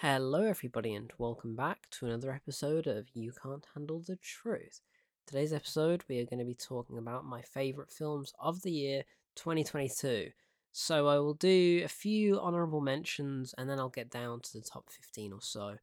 Hello, everybody, and welcome back to another episode of You Can't Handle the Truth. Today's episode, we are going to be talking about my favourite films of the year 2022. So, I will do a few honourable mentions and then I'll get down to the top 15 or so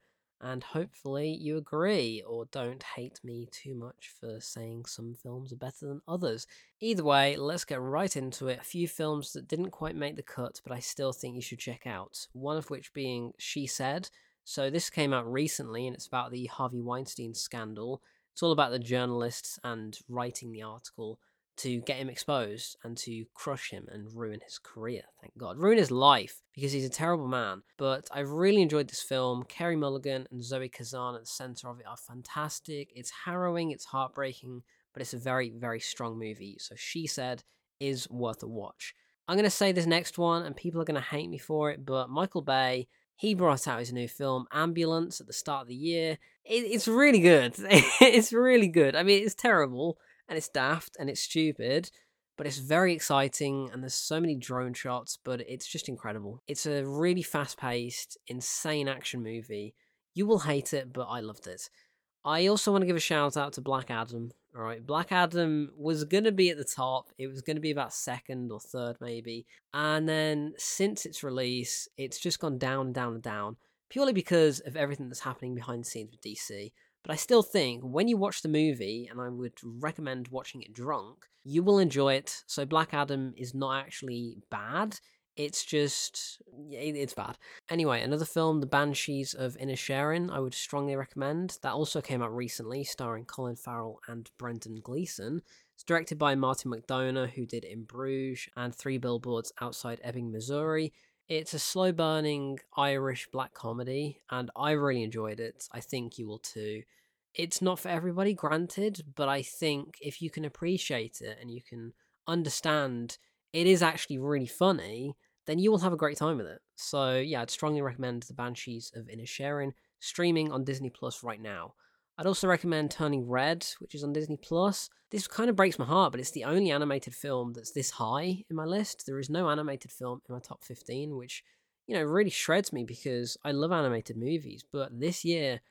and hopefully you agree or don't hate me too much for saying some films are better than others. Either way, let's get right into it. A few films that didn't quite make the cut, but I still think you should check out. One of which being She Said. So this came out recently and it's about the Harvey Weinstein scandal. It's all about the journalists and writing the article to get him exposed and to crush him and ruin his career. Thank God. Ruin his life because he's a terrible man. But I really enjoyed this film. Carey Mulligan and Zoe Kazan at the center of it are fantastic. It's harrowing, it's heartbreaking, but it's a very, very strong movie. So she said is worth a watch. I'm going to say this next one, and people are going to hate me for it, but Michael Bay. He brought out his new film, Ambulance, at the start of the year. It, it's really good. it's really good. I mean, it's terrible, and it's daft and it's stupid, but it's very exciting and there's so many drone shots, but it's just incredible. It's a really fast paced, insane action movie. You will hate it, but I loved it. I also want to give a shout out to Black Adam. All right, Black Adam was going to be at the top. It was going to be about second or third, maybe. And then since its release, it's just gone down down and down, purely because of everything that's happening behind the scenes with DC. But I still think when you watch the movie, and I would recommend watching it drunk, you will enjoy it. So Black Adam is not actually bad. It's just, it's bad. Anyway, another film, The Banshees of Inner Inisherin, I would strongly recommend. That also came out recently, starring Colin Farrell and Brendan Gleeson. It's directed by Martin McDonagh, who did In Bruges and Three Billboards Outside Ebbing, Missouri. It's a slow burning Irish black comedy, and I really enjoyed it. I think you will too. It's not for everybody, granted, but I think if you can appreciate it and you can understand it is actually really funny, then you will have a great time with it. So yeah, I'd strongly recommend The Banshees of Inisherin streaming on Disney Plus right now. I'd also recommend Turning Red, which is on Disney Plus. This kind of breaks my heart, but it's the only animated film that's this high in my list. There is no animated film in my top 15, which, you know, really shreds me because I love animated movies. But this year,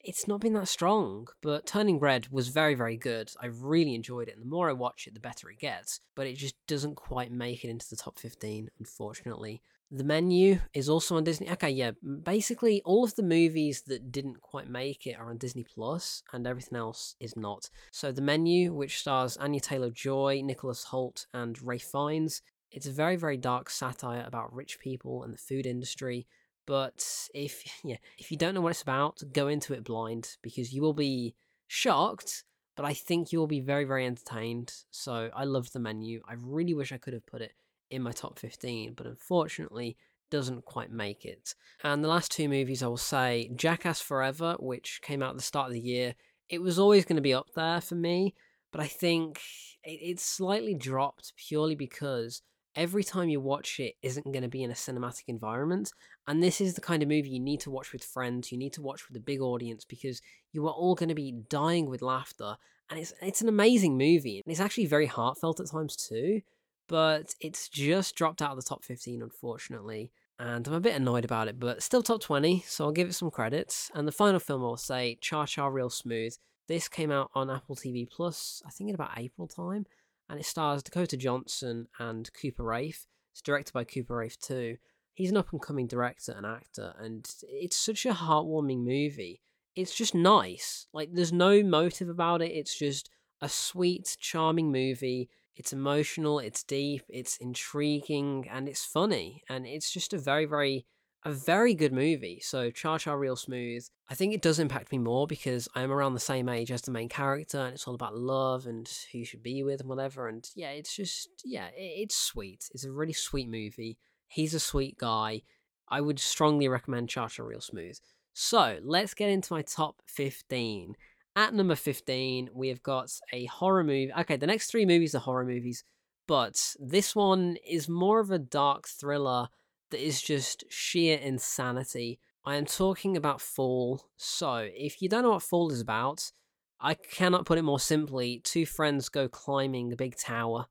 it's not been that strong. But Turning Red was very, very good. I really enjoyed it. And the more I watch it, the better it gets. But it just doesn't quite make it into the top 15, unfortunately. The menu is also on Disney. Okay, yeah, basically all of the movies that didn't quite make it are on Disney Plus, and everything else is not. So the menu, which stars Anya Taylor Joy, Nicholas Hoult, and Ray Fiennes, it's a very very dark satire about rich people and the food industry. But if yeah, if you don't know what it's about, go into it blind because you will be shocked. But I think you will be very very entertained. So I loved the menu. I really wish I could have put it in my top 15, but unfortunately doesn't quite make it. And the last two movies I will say Jackass Forever, which came out at the start of the year, it was always going to be up there for me, but I think it's slightly dropped purely because every time you watch it isn't going to be in a cinematic environment. And this is the kind of movie you need to watch with friends, you need to watch with a big audience because you are all going to be dying with laughter. And it's it's an amazing movie. And it's actually very heartfelt at times too but it's just dropped out of the top 15, unfortunately. And I'm a bit annoyed about it, but still top 20, so I'll give it some credits. And the final film I'll say, Cha Cha Real Smooth. This came out on Apple TV Plus, I think in about April time, and it stars Dakota Johnson and Cooper Raiff. It's directed by Cooper Raiff too. He's an up and coming director and actor, and it's such a heartwarming movie. It's just nice. Like, there's no motive about it, it's just a sweet, charming movie it's emotional, it's deep, it's intriguing, and it's funny. And it's just a very, very, a very good movie. So, Cha Cha Real Smooth, I think it does impact me more because I am around the same age as the main character, and it's all about love and who you should be with and whatever. And yeah, it's just, yeah, it's sweet. It's a really sweet movie. He's a sweet guy. I would strongly recommend Cha Cha Real Smooth. So, let's get into my top 15. At number 15, we have got a horror movie. Okay, the next three movies are horror movies, but this one is more of a dark thriller that is just sheer insanity. I am talking about Fall. So, if you don't know what Fall is about, I cannot put it more simply. Two friends go climbing a big tower.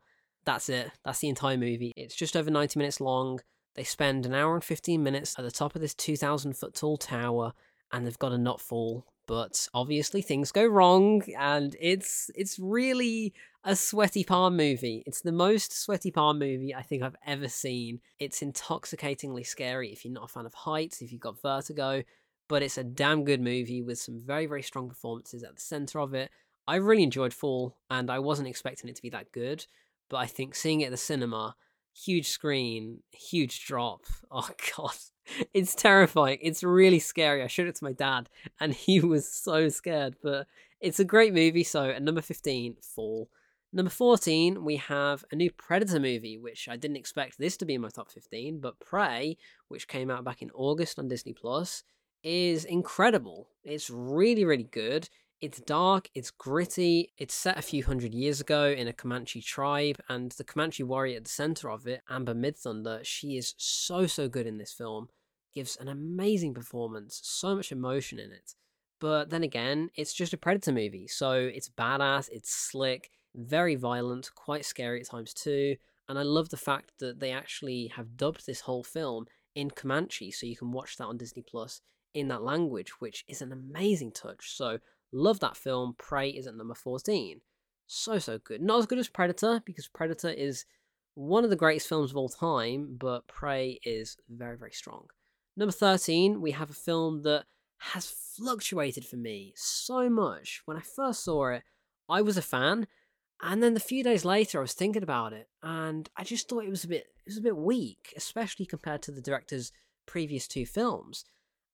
That's it. That's the entire movie. It's just over 90 minutes long. They spend an hour and 15 minutes at the top of this 2,000 foot tall tower and they've got to not fall. But obviously things go wrong and it's it's really a sweaty palm movie. It's the most sweaty palm movie I think I've ever seen. It's intoxicatingly scary if you're not a fan of heights, if you've got vertigo, but it's a damn good movie with some very, very strong performances at the center of it. I really enjoyed Fall, and I wasn't expecting it to be that good, but I think seeing it at the cinema, huge screen, huge drop. Oh god, it's terrifying. It's really scary. I showed it to my dad, and he was so scared. But it's a great movie. So at number fifteen, Fall. Number 14, we have a new Predator movie, which I didn't expect this to be in my top 15, but Prey, which came out back in August on Disney Plus, is incredible. It's really, really good. It's dark, it's gritty, it's set a few hundred years ago in a Comanche tribe, and the Comanche warrior at the center of it, Amber Midthunder, she is so, so good in this film. Gives an amazing performance, so much emotion in it. But then again, it's just a Predator movie, so it's badass, it's slick, very violent, quite scary at times too. And I love the fact that they actually have dubbed this whole film in Comanche, so you can watch that on Disney Plus in that language, which is an amazing touch. So, love that film. Prey is at number 14. So, so good. Not as good as Predator, because Predator is one of the greatest films of all time, but Prey is very, very strong. Number 13, we have a film that has fluctuated for me so much. When I first saw it, I was a fan, and then a few days later, I was thinking about it, and I just thought it was a bit it was a bit weak, especially compared to the director's previous two films.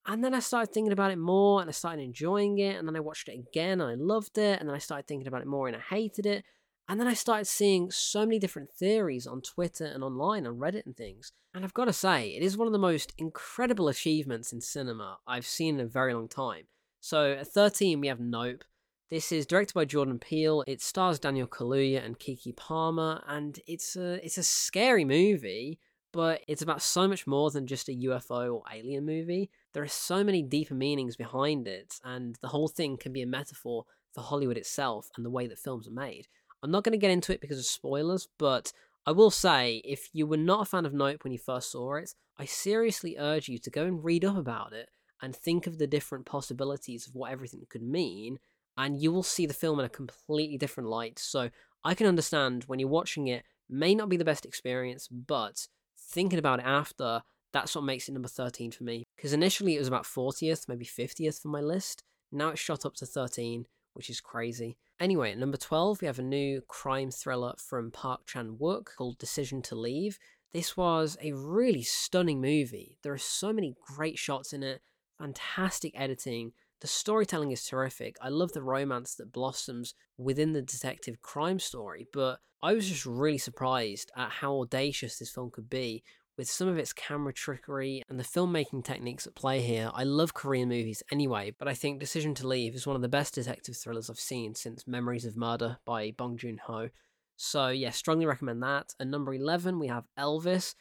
And then I started thinking about it more, and I started enjoying it, and then I watched it again, and I loved it, and then I started thinking about it more, and I hated it. And then I started seeing so many different theories on Twitter and online, on Reddit and things. And I've got to say, it is one of the most incredible achievements in cinema I've seen in a very long time. So at 13, we have Nope. This is directed by Jordan Peele. It stars Daniel Kaluuya and Keke Palmer, and it's a it's a scary movie, but it's about so much more than just a UFO or alien movie. There are so many deeper meanings behind it, and the whole thing can be a metaphor for Hollywood itself and the way that films are made. I'm not going to get into it because of spoilers, but I will say if you were not a fan of Nope when you first saw it, I seriously urge you to go and read up about it and think of the different possibilities of what everything could mean and you will see the film in a completely different light. So I can understand when you're watching it, may not be the best experience, but thinking about it after, that's what makes it number 13 for me. Because initially it was about 40th, maybe 50th for my list. Now it's shot up to 13, which is crazy. Anyway, at number 12, we have a new crime thriller from Park Chan Wook called Decision to Leave. This was a really stunning movie. There are so many great shots in it, fantastic editing, the storytelling is terrific. I love the romance that blossoms within the detective crime story, but I was just really surprised at how audacious this film could be with some of its camera trickery and the filmmaking techniques at play here. I love Korean movies anyway, but I think Decision to Leave is one of the best detective thrillers I've seen since Memories of Murder by Bong Joon Ho. So, yeah, strongly recommend that. And number 11, we have Elvis.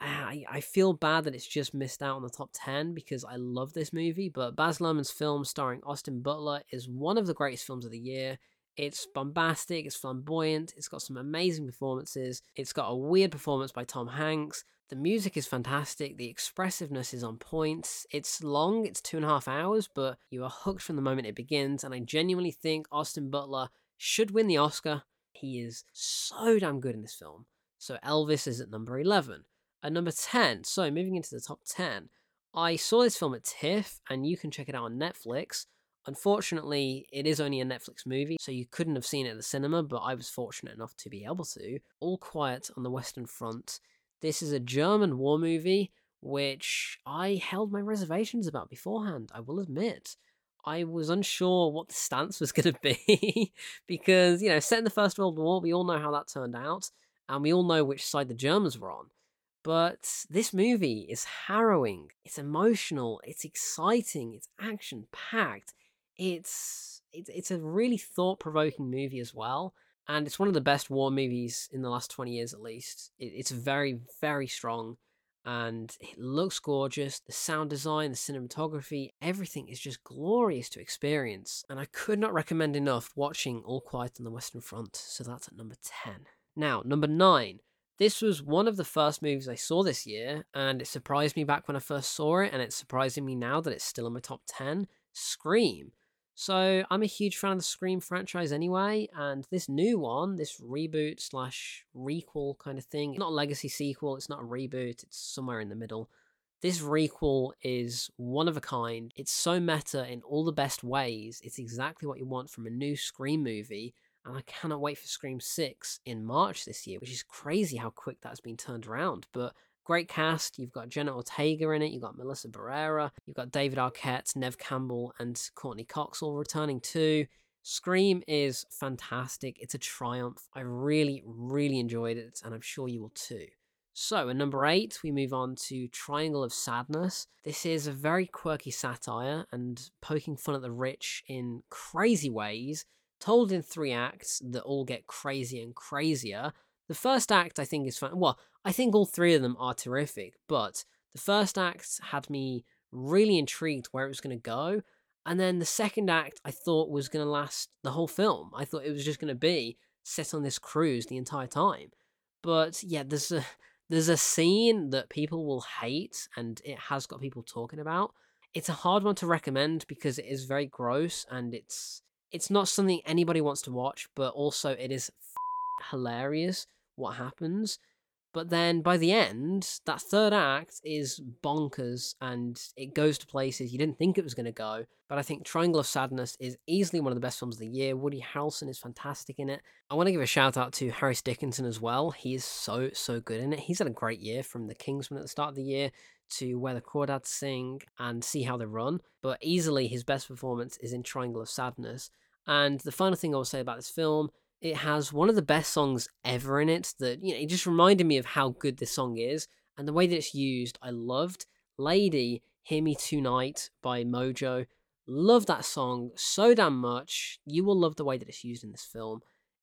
Ah, I, I feel bad that it's just missed out on the top 10 because I love this movie, but Baz Luhrmann's film starring Austin Butler is one of the greatest films of the year. It's bombastic, it's flamboyant, it's got some amazing performances, it's got a weird performance by Tom Hanks. The music is fantastic, the expressiveness is on point. It's long, it's two and a half hours, but you are hooked from the moment it begins, and I genuinely think Austin Butler should win the Oscar. He is so damn good in this film. So Elvis is at number 11. At number 10, so moving into the top 10, I saw this film at TIFF, and you can check it out on Netflix. Unfortunately, it is only a Netflix movie, so you couldn't have seen it at the cinema, but I was fortunate enough to be able to. All Quiet on the Western Front. This is a German war movie, which I held my reservations about beforehand, I will admit. I was unsure what the stance was going to be because, you know, set in the First World War, we all know how that turned out, and we all know which side the Germans were on. But this movie is harrowing. It's emotional. It's exciting. It's action packed. It's it's it's a really thought provoking movie as well, and it's one of the best war movies in the last twenty years at least. It, it's very very strong, and it looks gorgeous. The sound design, the cinematography, everything is just glorious to experience. And I could not recommend enough watching All Quiet on the Western Front. So that's at number ten. Now number nine This was one of the first movies I saw this year, and it surprised me back when I first saw it, and it's surprising me now that it's still in my top 10 Scream. So I'm a huge fan of the Scream franchise anyway, and this new one, this reboot slash requel kind of thing, not a legacy sequel, it's not a reboot, it's somewhere in the middle. This requel is one of a kind. It's so meta in all the best ways. It's exactly what you want from a new Scream movie, and I cannot wait for Scream 6 in March this year, which is crazy how quick that's been turned around. But Great cast. You've got Jenna Ortega in it. You've got Melissa Barrera. You've got David Arquette, Neve Campbell, and Courteney Cox all returning too. Scream is fantastic. It's a triumph. I really, really enjoyed it, and I'm sure you will too. So, at number eight, we move on to Triangle of Sadness. This is a very quirky satire and poking fun at the rich in crazy ways, told in three acts that all get crazier and crazier. The first act, I think, is fun. Well, I think all three of them are terrific, but the first act had me really intrigued where it was going to go. And then the second act, I thought was going to last the whole film. I thought it was just going to be set on this cruise the entire time. But yeah, there's a there's a scene that people will hate, and it has got people talking about. It's a hard one to recommend because it is very gross and it's it's not something anybody wants to watch, but also it is hilarious what happens. But then by the end, that third act is bonkers and it goes to places you didn't think it was going to go. But I think Triangle of Sadness is easily one of the best films of the year. Woody Harrelson is fantastic in it. I want to give a shout out to Harris Dickinson as well. He is so, so good in it. He's had a great year from The King's Man at the start of the year to Where the Crawdads Sing and See How They Run. But easily his best performance is in Triangle of Sadness. And the final thing I will say about this film it has one of the best songs ever in it that you know it just reminded me of how good this song is and the way that it's used i loved. Lady hear me tonight by Modjo. Love that song so damn much. You will love the way that it's used in this film.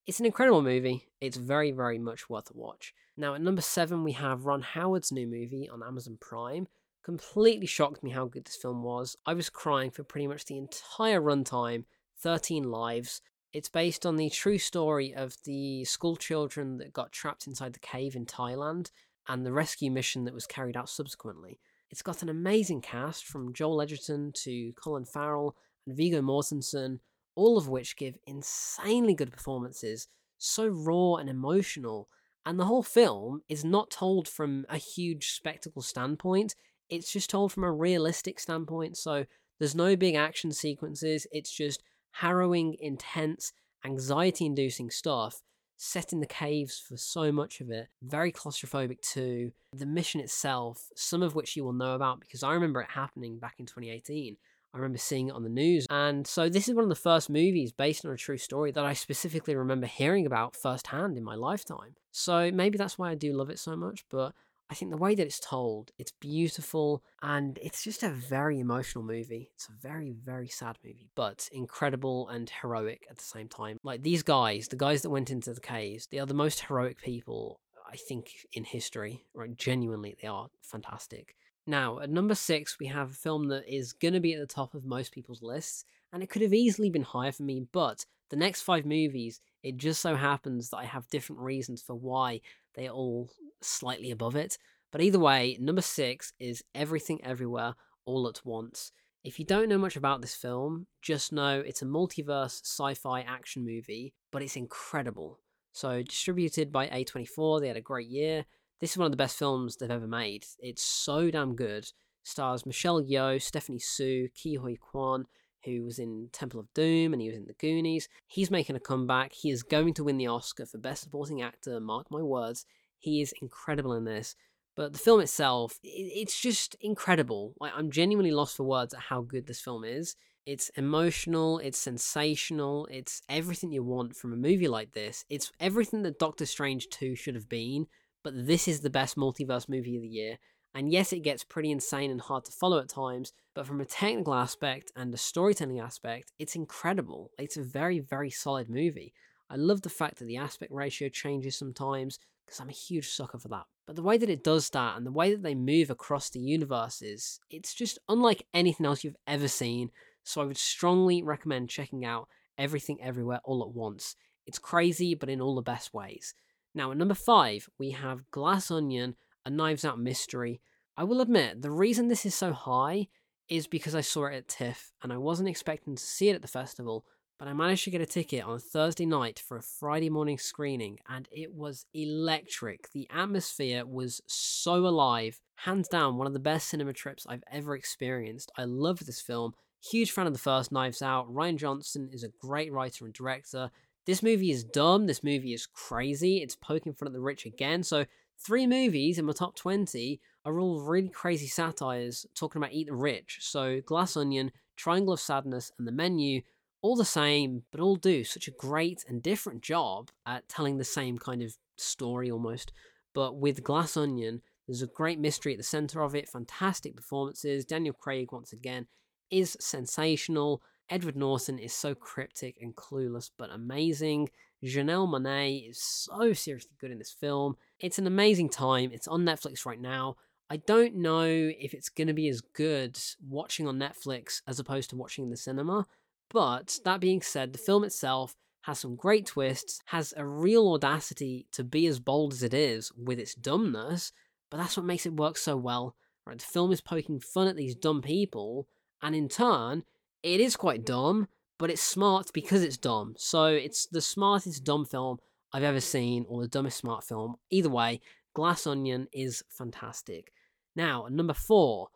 It's an incredible movie. It's very very much worth a watch. Now at number seven we have ron howard's new movie on amazon prime. Completely shocked me how good this film was. I was crying for pretty much the entire runtime 13 lives it's based on the true story of the school children that got trapped inside the cave in Thailand and the rescue mission that was carried out subsequently. It's got an amazing cast from Joel Edgerton to Colin Farrell and Viggo Mortensen, all of which give insanely good performances, so raw and emotional. And the whole film is not told from a huge spectacle standpoint, it's just told from a realistic standpoint. So there's no big action sequences, it's just harrowing, intense, anxiety inducing stuff set in the caves for so much of it. Very claustrophobic too. The mission itself, some of which you will know about because I remember it happening back in 2018. I remember seeing it on the news. And so this is one of the first movies based on a true story that I specifically remember hearing about firsthand in my lifetime. So maybe that's why I do love it so much, but I think the way that it's told, it's beautiful and it's just a very emotional movie. It's a very, very sad movie, but incredible and heroic at the same time. Like these guys, the guys that went into the caves, they are the most heroic people, I think, in history. Right? Genuinely, they are fantastic. Now, at number six, we have a film that is going to be at the top of most people's lists, and it could have easily been higher for me, but the next five movies, it just so happens that I have different reasons for why they all slightly above it. But either way, number six is Everything Everywhere All at Once. If you don't know much about this film, just know it's a multiverse sci fi action movie, but it's incredible. So, distributed by A24, they had a great year. This is one of the best films they've ever made. It's so damn good. Stars Michelle Yeoh, Stephanie Hsu, Ke Huy Quan, who was in Temple of Doom and he was in The Goonies. He's making a comeback. He is going to win the Oscar for Best Supporting Actor, mark my words. He is incredible in this. But the film itself, it's just incredible. Like I'm genuinely lost for words at how good this film is. It's emotional, it's sensational, it's everything you want from a movie like this. It's everything that Doctor Strange 2 should have been, but this is the best multiverse movie of the year. And yes, it gets pretty insane and hard to follow at times, but from a technical aspect and a storytelling aspect, it's incredible. It's a very, very solid movie. I love the fact that the aspect ratio changes sometimes, because I'm a huge sucker for that. But the way that it does that and the way that they move across the universes, it's just unlike anything else you've ever seen. So I would strongly recommend checking out Everything Everywhere All at Once. It's crazy, but in all the best ways. Now, at number five, we have Glass Onion, a Knives Out mystery. I will admit, the reason this is so high is because I saw it at TIFF and I wasn't expecting to see it at the festival, but I managed to get a ticket on Thursday night for a Friday morning screening and it was electric. The atmosphere was so alive. Hands down, one of the best cinema trips I've ever experienced. I love this film. Huge fan of the first Knives Out. Rian Johnson is a great writer and director. This movie is dumb. This movie is crazy. It's poking fun at the rich again. So, three movies in my top 20 are all really crazy satires talking about eat the rich. So, Glass Onion, Triangle of Sadness, and The Menu, all the same, but all do such a great and different job at telling the same kind of story almost. But with Glass Onion, there's a great mystery at the center of it, fantastic performances. Daniel Craig, once again, is sensational. Edward Norton is so cryptic and clueless, but amazing. Janelle Monáe is so seriously good in this film. It's an amazing time. It's on Netflix right now. I don't know if it's going to be as good watching on Netflix as opposed to watching in the cinema. But that being said, the film itself has some great twists, has a real audacity to be as bold as it is with its dumbness, but that's what makes it work so well. Right? The film is poking fun at these dumb people, and in turn, it is quite dumb, but it's smart because it's dumb. So it's the smartest dumb film I've ever seen, or the dumbest smart film. Either way, Glass Onion is fantastic. Now, number four.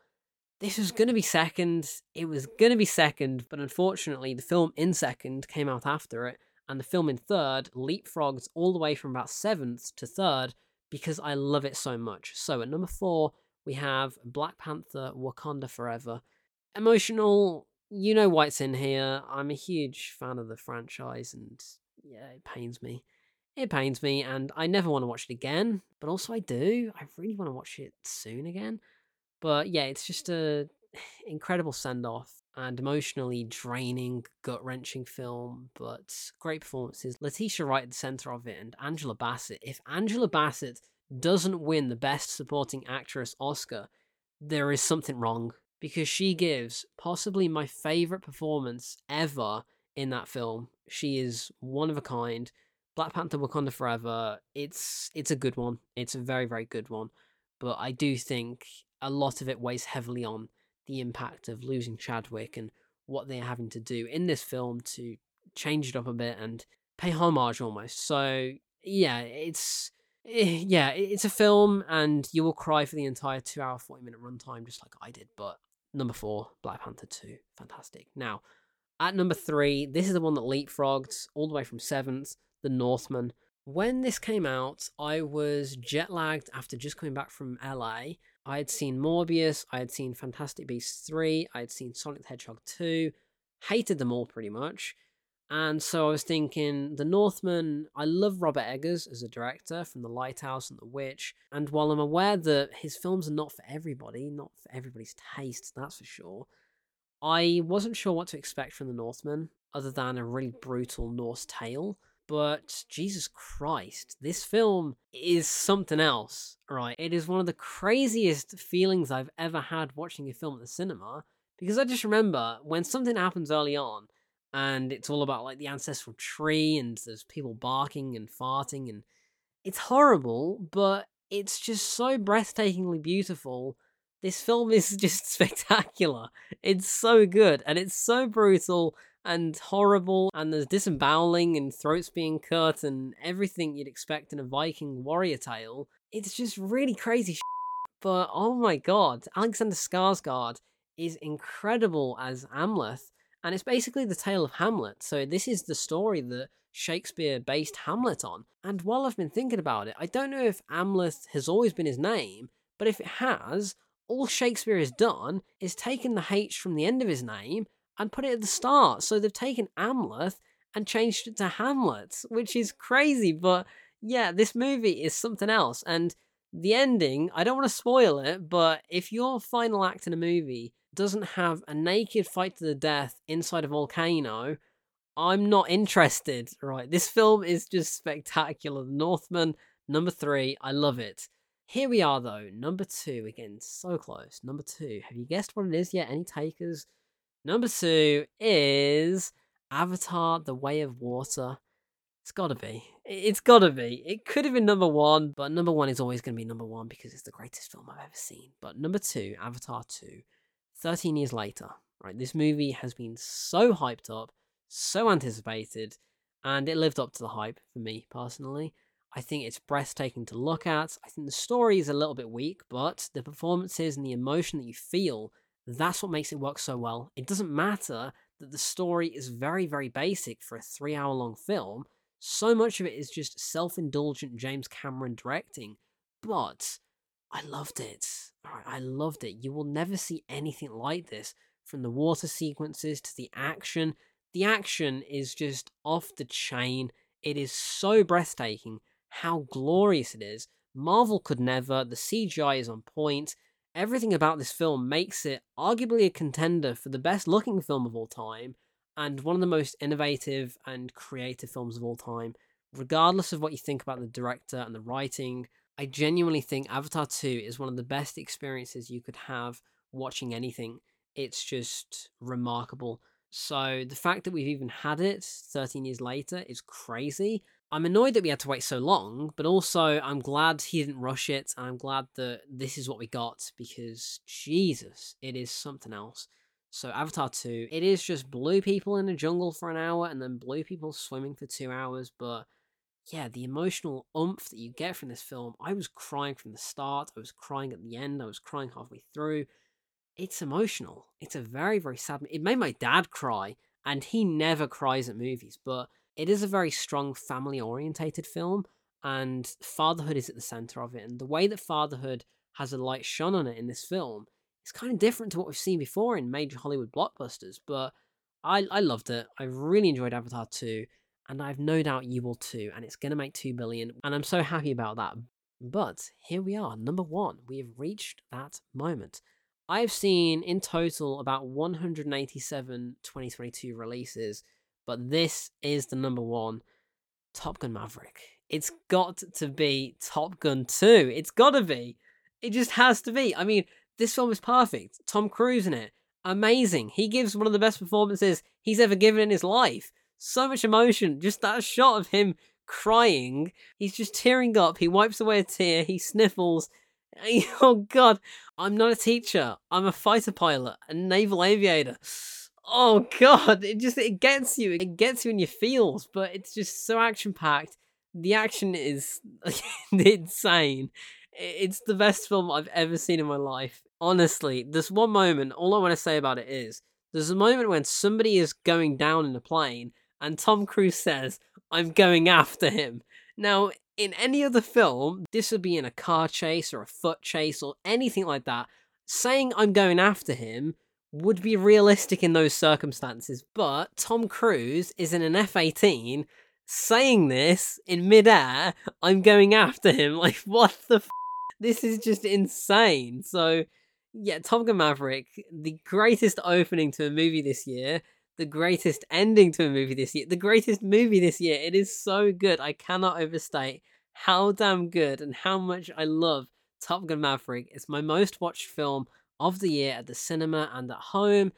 This was going to be second. It was going to be second, but unfortunately, the film in second came out after it, and the film in third leapfrogs all the way from about seventh to third because I love it so much. So at number four, we have Black Panther Wakanda Forever. Emotional, you know why it's in here. I'm a huge fan of the franchise, and yeah, it pains me. It pains me, and I never want to watch it again, but also I do. I really want to watch it soon again. But yeah, it's just a incredible send off and emotionally draining, gut wrenching film, but great performances. Letitia Wright at the center of it, and Angela Bassett. If Angela Bassett doesn't win the Best Supporting Actress Oscar, there is something wrong because she gives possibly my favorite performance ever in that film. She is one of a kind. Black Panther Wakanda Forever, it's it's a good one. It's a very very good one. But I do think a lot of it weighs heavily on the impact of losing Chadwick and what they're having to do in this film to change it up a bit and pay homage almost. So yeah, it's eh, yeah, it's a film and you will cry for the entire two hour forty minute runtime just like I did. But number four, Black Panther two, fantastic. Now at number three, this is the one that leapfrogged all the way from seventh, The Northman. When this came out, I was jet lagged after just coming back from LA. I had seen Morbius, I had seen Fantastic Beasts 3, I had seen Sonic the Hedgehog 2, hated them all pretty much. And so I was thinking, The Northman, I love Robert Eggers as a director from The Lighthouse and The Witch. And while I'm aware that his films are not for everybody, not for everybody's taste, that's for sure, I wasn't sure what to expect from The Northman other than a really brutal Norse tale. But Jesus Christ, this film is something else, right? It is one of the craziest feelings I've ever had watching a film at the cinema. Because I just remember when something happens early on and it's all about like the ancestral tree and there's people barking and farting and it's horrible, but it's just so breathtakingly beautiful. This film is just spectacular. It's so good and it's so brutal and horrible, and there's disemboweling and throats being cut and everything you'd expect in a Viking warrior tale. It's just really crazy shit. But oh my god, Alexander Skarsgård is incredible as Amleth, and it's basically the tale of Hamlet. So this is the story that Shakespeare based Hamlet on. And while I've been thinking about it, I don't know if Amleth has always been his name, but if it has, all Shakespeare has done is taken the H from the end of his name and put it at the start. So they've taken Amleth and changed it to Hamlet, which is crazy. But yeah, this movie is something else. And the ending, I don't want to spoil it, but if your final act in a movie doesn't have a naked fight to the death inside a volcano, I'm not interested, right? This film is just spectacular. The Northman, number three, I love it. Here we are, though, number two, again, so close. Number two, have you guessed what it is yet? Any takers? Number two is Avatar The Way of Water. It's gotta be. It's gotta be. It could have been number one, but number one is always gonna be number one because it's the greatest film I've ever seen. But number two, Avatar 2, 13 years later, right? This movie has been so hyped up, so anticipated, and it lived up to the hype for me personally. I think it's breathtaking to look at. I think the story is a little bit weak, but the performances and the emotion that you feel, that's what makes it work so well. It doesn't matter that the story is very, very basic for a three hour long film. So much of it is just self indulgent James Cameron directing, but I loved it. I loved it. You will never see anything like this from the water sequences to the action. The action is just off the chain. It is so breathtaking how glorious it is. Marvel could never. The CGI is on point. Everything about this film makes it arguably a contender for the best looking film of all time and one of the most innovative and creative films of all time. Regardless of what you think about the director and the writing, I genuinely think Avatar 2 is one of the best experiences you could have watching anything. It's just remarkable. So the fact that we've even had it 13 years later is crazy. I'm annoyed that we had to wait so long, but also I'm glad he didn't rush it. And I'm glad that this is what we got because Jesus, it is something else. So Avatar 2, it is just blue people in a jungle for an hour and then blue people swimming for two hours. But yeah, the emotional oomph that you get from this film, I was crying from the start. I was crying at the end. I was crying halfway through. It's emotional. It's a very, very sad. It made my dad cry, and he never cries at movies, but it is a very strong family orientated film and fatherhood is at the center of it and the way that fatherhood has a light shone on it in this film is kind of different to what we've seen before in major hollywood blockbusters but i i loved it. I really enjoyed avatar 2 and i've no doubt you will too and it's going to make 2 billion and i'm so happy about that. But here we are number 1 we have reached that moment. I've seen in total about 187 2022 releases but this is the number one Top Gun Maverick. It's mm. got to be Top Gun 2. It's got to be. It just has to be. I mean, this film is perfect. Tom Cruise in it. Amazing. He gives one of the best performances he's ever given in his life. So much emotion. Just that shot of him crying. He's just tearing up. He wipes away a tear. He sniffles. Oh, God. I'm not a teacher. I'm a fighter pilot, a naval aviator oh god, it just it gets you. It gets you in your feels, but it's just so action packed. The action is insane. It's the best film I've ever seen in my life. Honestly, there's one moment, all I want to say about it is there's a moment when somebody is going down in a plane and Tom Cruise says, I'm going after him. Now, in any other film, this would be in a car chase or a foot chase or anything like that. Saying I'm going after him would be realistic in those circumstances. But Tom Cruise is in an F 18 saying this in midair. I'm going after him. Like, what the f? This is just insane. So, yeah, Top Gun Maverick, the greatest opening to a movie this year, the greatest ending to a movie this year, the greatest movie this year. It is so good. I cannot overstate how damn good and how much I love Top Gun Maverick. It's my most watched film of the year at the cinema and at home.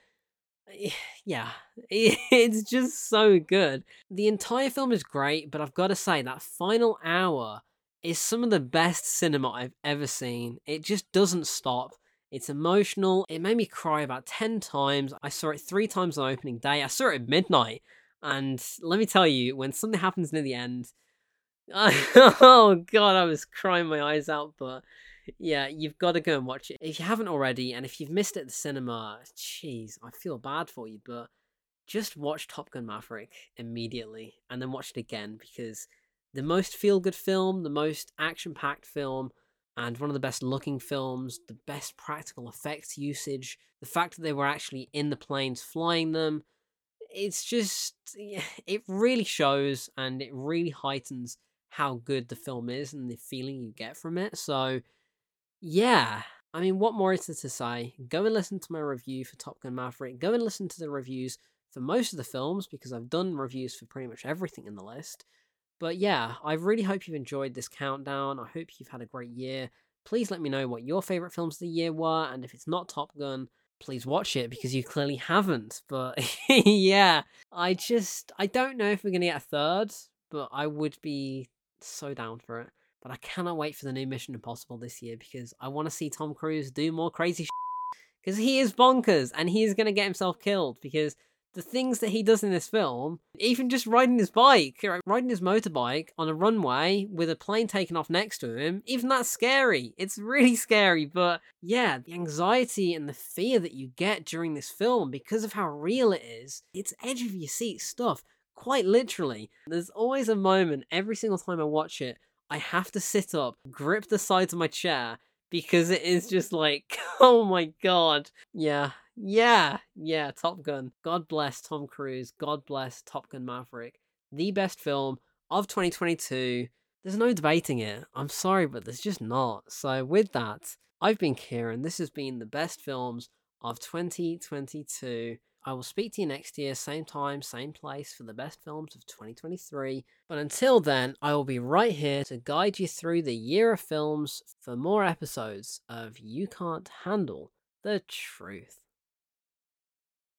Eh, yeah, it's just so good. The entire film is great, but I've got to say, that final hour is some of the best cinema I've ever seen. It just doesn't stop. It's emotional. It made me cry about 10 times. I saw it three times on opening day. I saw it at midnight. And let me tell you, when something happens near the end, I, oh god, I was crying my eyes out. But yeah, you've got to go and watch it. If you haven't already, and if you've missed it at the cinema, jeez, I feel bad for you, but just watch Top Gun Maverick immediately and then watch it again because the most feel good film, the most action packed film, and one of the best looking films, the best practical effects usage, the fact that they were actually in the planes flying them. It's just, it really shows and it really heightens how good the film is and the feeling you get from it. So, yeah, I mean, what more is there to say? Go and listen to my review for Top Gun Maverick. Go and listen to the reviews for most of the films because I've done reviews for pretty much everything in the list. But yeah, I really hope you've enjoyed this countdown. I hope you've had a great year. Please let me know what your favourite films of the year were, and if it's not Top Gun, please watch it because you clearly haven't. But yeah, I just I don't know if we're gonna get a third but I would be so down for it. But I cannot wait for the new Mission Impossible this year because I want to see Tom Cruise do more crazy because he is bonkers and he is going to get himself killed because the things that he does in this film, even just riding his bike, riding his motorbike on a runway with a plane taking off next to him, even that's scary. It's really scary, but yeah, the anxiety and the fear that you get during this film because of how real it is, it's edge of your seat stuff, quite literally. There's always a moment every single time I watch it, I have to sit up, grip the sides of my chair, because it is just like, oh my god. Yeah, yeah, yeah, Top Gun. God bless Tom Cruise. God bless Top Gun Maverick. The best film of 2022. There's no debating it. I'm sorry, but there's just not. So, with that, I've been Kieran. This has been the best films of 2022. I will speak to you next year, same time, same place, for the best films of 2023. But until then, I will be right here to guide you through the year of films for more episodes of You Can't Handle the Truth.